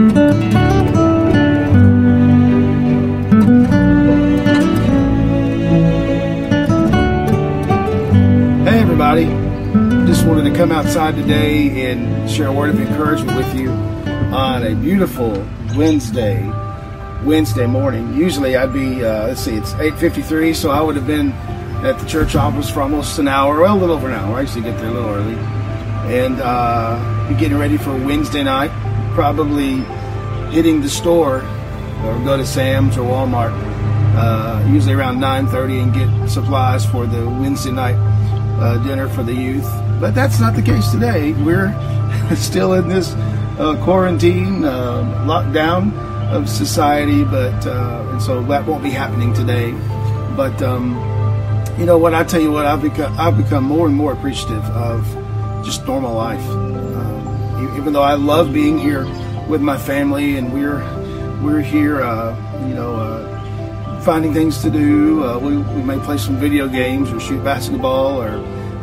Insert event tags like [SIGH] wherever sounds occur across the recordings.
Hey, everybody. Just wanted to come outside today and share a word of encouragement with you on a beautiful Wednesday, Wednesday morning. Usually I'd be, uh, let's see, it's 8.53, so I would have been at the church office for almost an hour, well, a little over an hour. I usually get there a little early. And uh, be getting ready for Wednesday night, probably hitting the store or go to Sam's or Walmart, uh, usually around 9.30 and get supplies for the Wednesday night uh, dinner for the youth. But that's not the case today. We're [LAUGHS] still in this uh, quarantine, uh, lockdown of society, but uh, and so that won't be happening today. But um, you know what? I tell you what, I've become I've become more and more appreciative of just normal life. Even though I love being here with my family, and we're we're here, uh, you know, uh, finding things to do. Uh, we, we may play some video games, or shoot basketball, or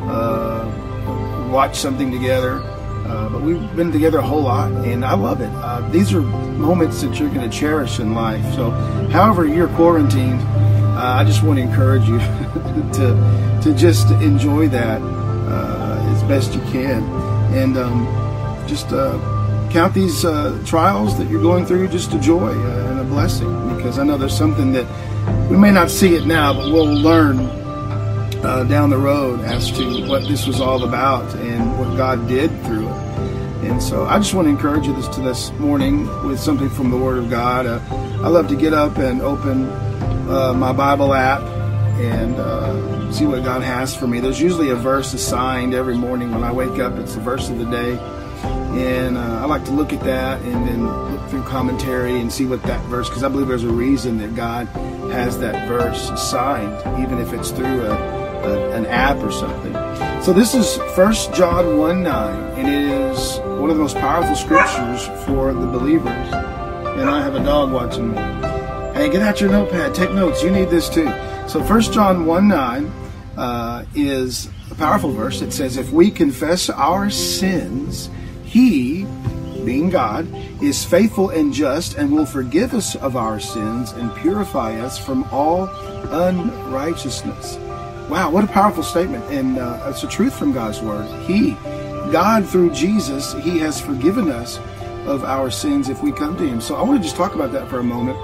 uh, watch something together. Uh, but we've been together a whole lot, and I love it. Uh, these are moments that you're going to cherish in life. So, however you're quarantined, I just want to encourage you [LAUGHS] to to just enjoy that as best you can, and um, just count these uh, trials that you're going through just a joy uh, and a blessing because I know there's something that we may not see it now, but we'll learn uh, down the road as to what this was all about and what God did through it. And so I just want to encourage you this to this morning with something from the Word of God. Uh, I love to get up and open uh, my Bible app and uh, see what God has for me. There's usually a verse assigned every morning when I wake up. It's the verse of the day and uh, I like to look at that and then look through commentary and see what that verse, because I believe there's a reason that God has that verse signed, even if it's through a, a, an app or something. So this is 1 John 1 9, and it is one of the most powerful scriptures for the believers. And I have a dog watching me. Hey, get out your notepad, take notes. You need this too. So 1 John 1 9 uh, is a powerful verse. It says, If we confess our sins, he, being God, is faithful and just and will forgive us of our sins and purify us from all unrighteousness. Wow, what a powerful statement. And uh, it's a truth from God's word. He, God through Jesus, He has forgiven us of our sins if we come to Him. So I want to just talk about that for a moment.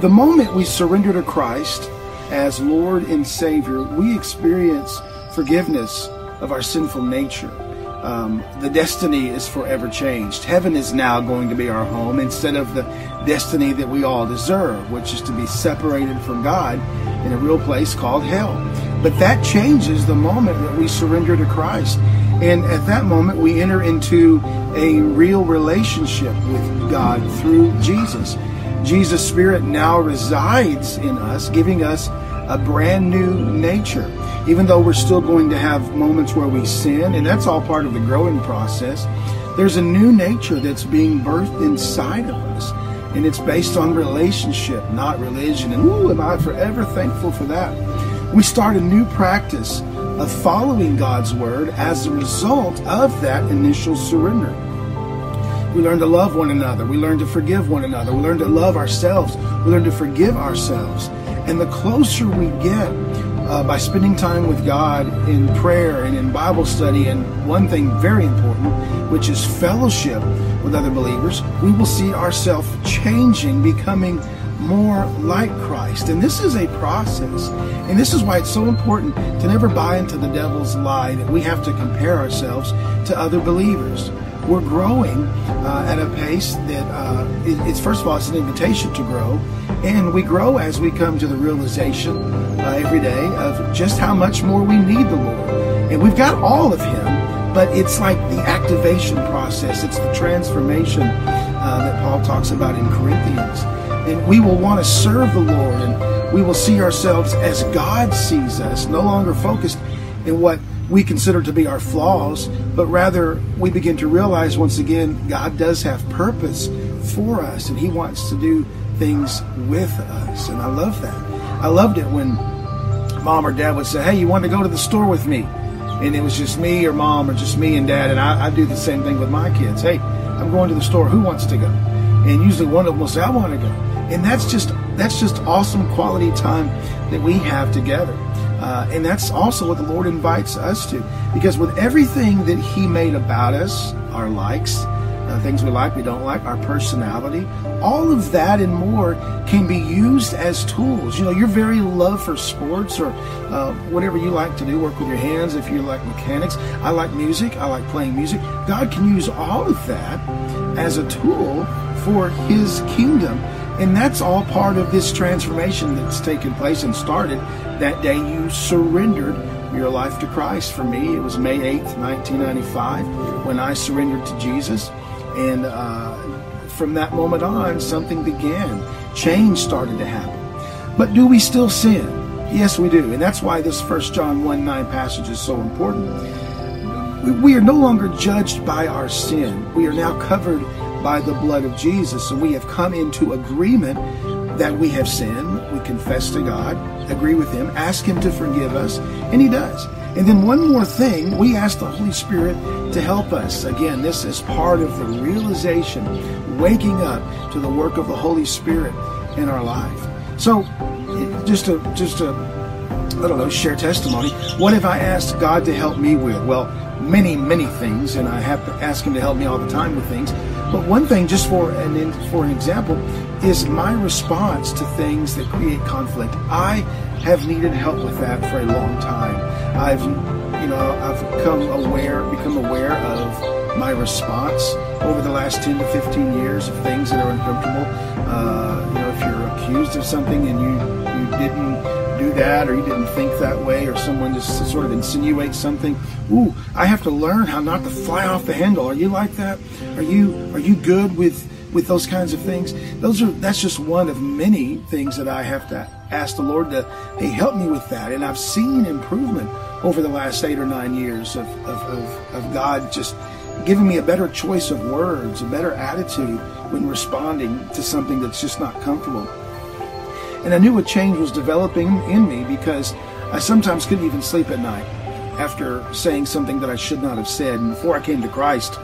The moment we surrender to Christ as Lord and Savior, we experience forgiveness of our sinful nature um, the destiny is forever changed. Heaven is now going to be our home instead of the destiny that we all deserve, which is to be separated from God in a real place called hell. But that changes the moment that we surrender to Christ. And at that moment, we enter into a real relationship with God through Jesus. Jesus' Spirit now resides in us, giving us a brand new nature even though we're still going to have moments where we sin, and that's all part of the growing process, there's a new nature that's being birthed inside of us. And it's based on relationship, not religion. And ooh, am I forever thankful for that. We start a new practice of following God's word as a result of that initial surrender. We learn to love one another. We learn to forgive one another. We learn to love ourselves. We learn to forgive ourselves. And the closer we get uh, by spending time with God in prayer and in Bible study, and one thing very important, which is fellowship with other believers, we will see ourselves changing, becoming more like Christ. And this is a process. And this is why it's so important to never buy into the devil's lie that we have to compare ourselves to other believers. We're growing uh, at a pace that uh, it, it's, first of all, it's an invitation to grow. And we grow as we come to the realization uh, every day of just how much more we need the Lord. And we've got all of Him, but it's like the activation process, it's the transformation uh, that Paul talks about in Corinthians. And we will want to serve the Lord and we will see ourselves as God sees us, no longer focused in what we consider to be our flaws, but rather we begin to realize once again God does have purpose for us and He wants to do things with us. And I love that. I loved it when mom or dad would say, Hey, you want to go to the store with me? And it was just me or mom or just me and dad. And I, I do the same thing with my kids. Hey, I'm going to the store. Who wants to go? and usually one of them will say, "I want to go," and that's just that's just awesome quality time that we have together. Uh, and that's also what the Lord invites us to. Because with everything that He made about us, our likes, uh, things we like, we don't like, our personality, all of that and more can be used as tools. You know, your very love for sports or uh, whatever you like to do, work with your hands, if you like mechanics. I like music, I like playing music. God can use all of that as a tool for His kingdom. And that's all part of this transformation that's taken place and started that day you surrendered your life to Christ. For me, it was May 8th, 1995, when I surrendered to Jesus. And uh, from that moment on, something began. Change started to happen. But do we still sin? Yes, we do. And that's why this 1 John 1 9 passage is so important. We are no longer judged by our sin. We are now covered by the blood of Jesus. And we have come into agreement that we have sinned. We confess to God, agree with Him, ask Him to forgive us, and He does. And then one more thing, we ask the Holy Spirit to help us. Again, this is part of the realization, waking up to the work of the Holy Spirit in our life. So, just to just to I don't know, share testimony. What have I asked God to help me with? Well, many, many things, and I have to ask Him to help me all the time with things. But one thing, just for an for an example, is my response to things that create conflict. I have needed help with that for a long time. I've, you know, I've become aware, become aware of my response over the last 10 to 15 years of things that are uncomfortable. Uh, you know, if you're accused of something and you you didn't do that or you didn't think that way someone just sort of insinuate something. Ooh i have to learn how not to fly off the handle. Are you like that? Are you are you good with with those kinds of things? Those are that's just one of many things that i have to ask the lord to hey help me with that. And i've seen improvement over the last eight or nine years of of, of, of god just giving me a better choice of words a better attitude when responding to something that's just not comfortable. And I knew a change was developing in me because I sometimes couldn't even sleep at night after saying something that I should not have said. And before I came to Christ,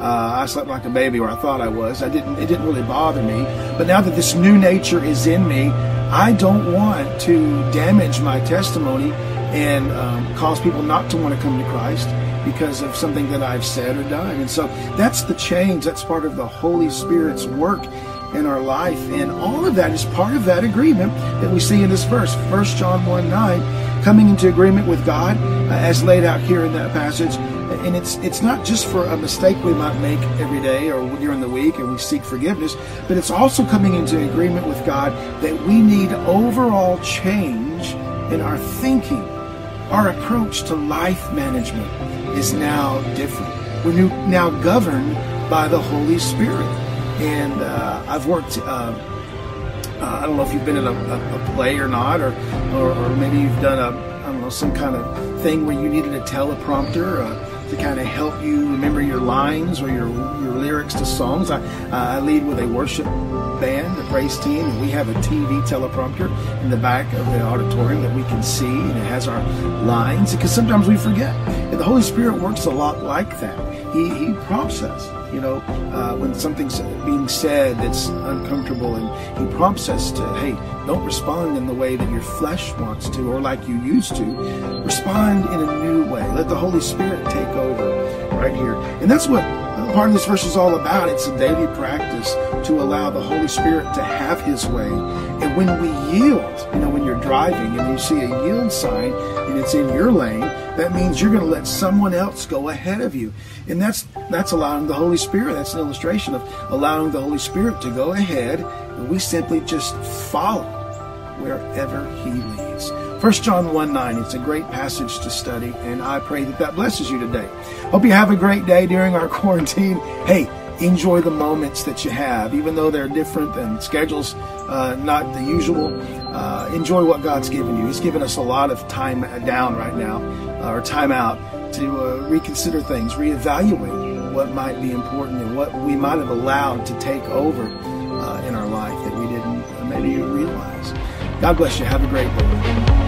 uh, I slept like a baby, or I thought I was. I didn't. It didn't really bother me. But now that this new nature is in me, I don't want to damage my testimony and um, cause people not to want to come to Christ because of something that I've said or done. And so that's the change. That's part of the Holy Spirit's work in our life. And all of that is part of that agreement that we see in this verse, 1 John 1 9, coming into agreement with God, uh, as laid out here in that passage. And it's it's not just for a mistake we might make every day or during the week and we seek forgiveness, but it's also coming into agreement with God that we need overall change in our thinking. Our approach to life management is now different. We're now governed by the Holy Spirit and uh, I've worked. Uh, uh, I don't know if you've been in a, a, a play or not, or, or, or maybe you've done a I don't know some kind of thing where you needed a teleprompter uh, to kind of help you remember your lines or your your lyrics to songs. I, I lead with a worship band, a praise team, and we have a TV teleprompter in the back of the auditorium that we can see, and it has our lines because sometimes we forget. And the Holy Spirit works a lot like that. He, he prompts us you know, uh, when something's being said that's uncomfortable, and He prompts us to, hey, don't respond in the way that your flesh wants to or like you used to. Respond in a new way. Let the Holy Spirit take over right here. And that's what part of this verse is all about. It's a daily practice to allow the Holy Spirit to have His way. And when we yield, you know, when you're driving and you see a yield sign and it's in your lane, that means you're going to let someone else go ahead of you. And that's that's allowing the Holy Spirit. That's an illustration of allowing the Holy Spirit to go ahead and we simply just follow wherever He leads. 1 John 1 9, it's a great passage to study, and I pray that that blesses you today. Hope you have a great day during our [LAUGHS] quarantine. Hey, enjoy the moments that you have, even though they're different and schedules uh, not the usual. Uh, enjoy what God's given you. He's given us a lot of time down right now, uh, or time out, to uh, reconsider things, reevaluate what might be important and what we might have allowed to take over uh, in our life that we didn't maybe realize. God bless you. Have a great day.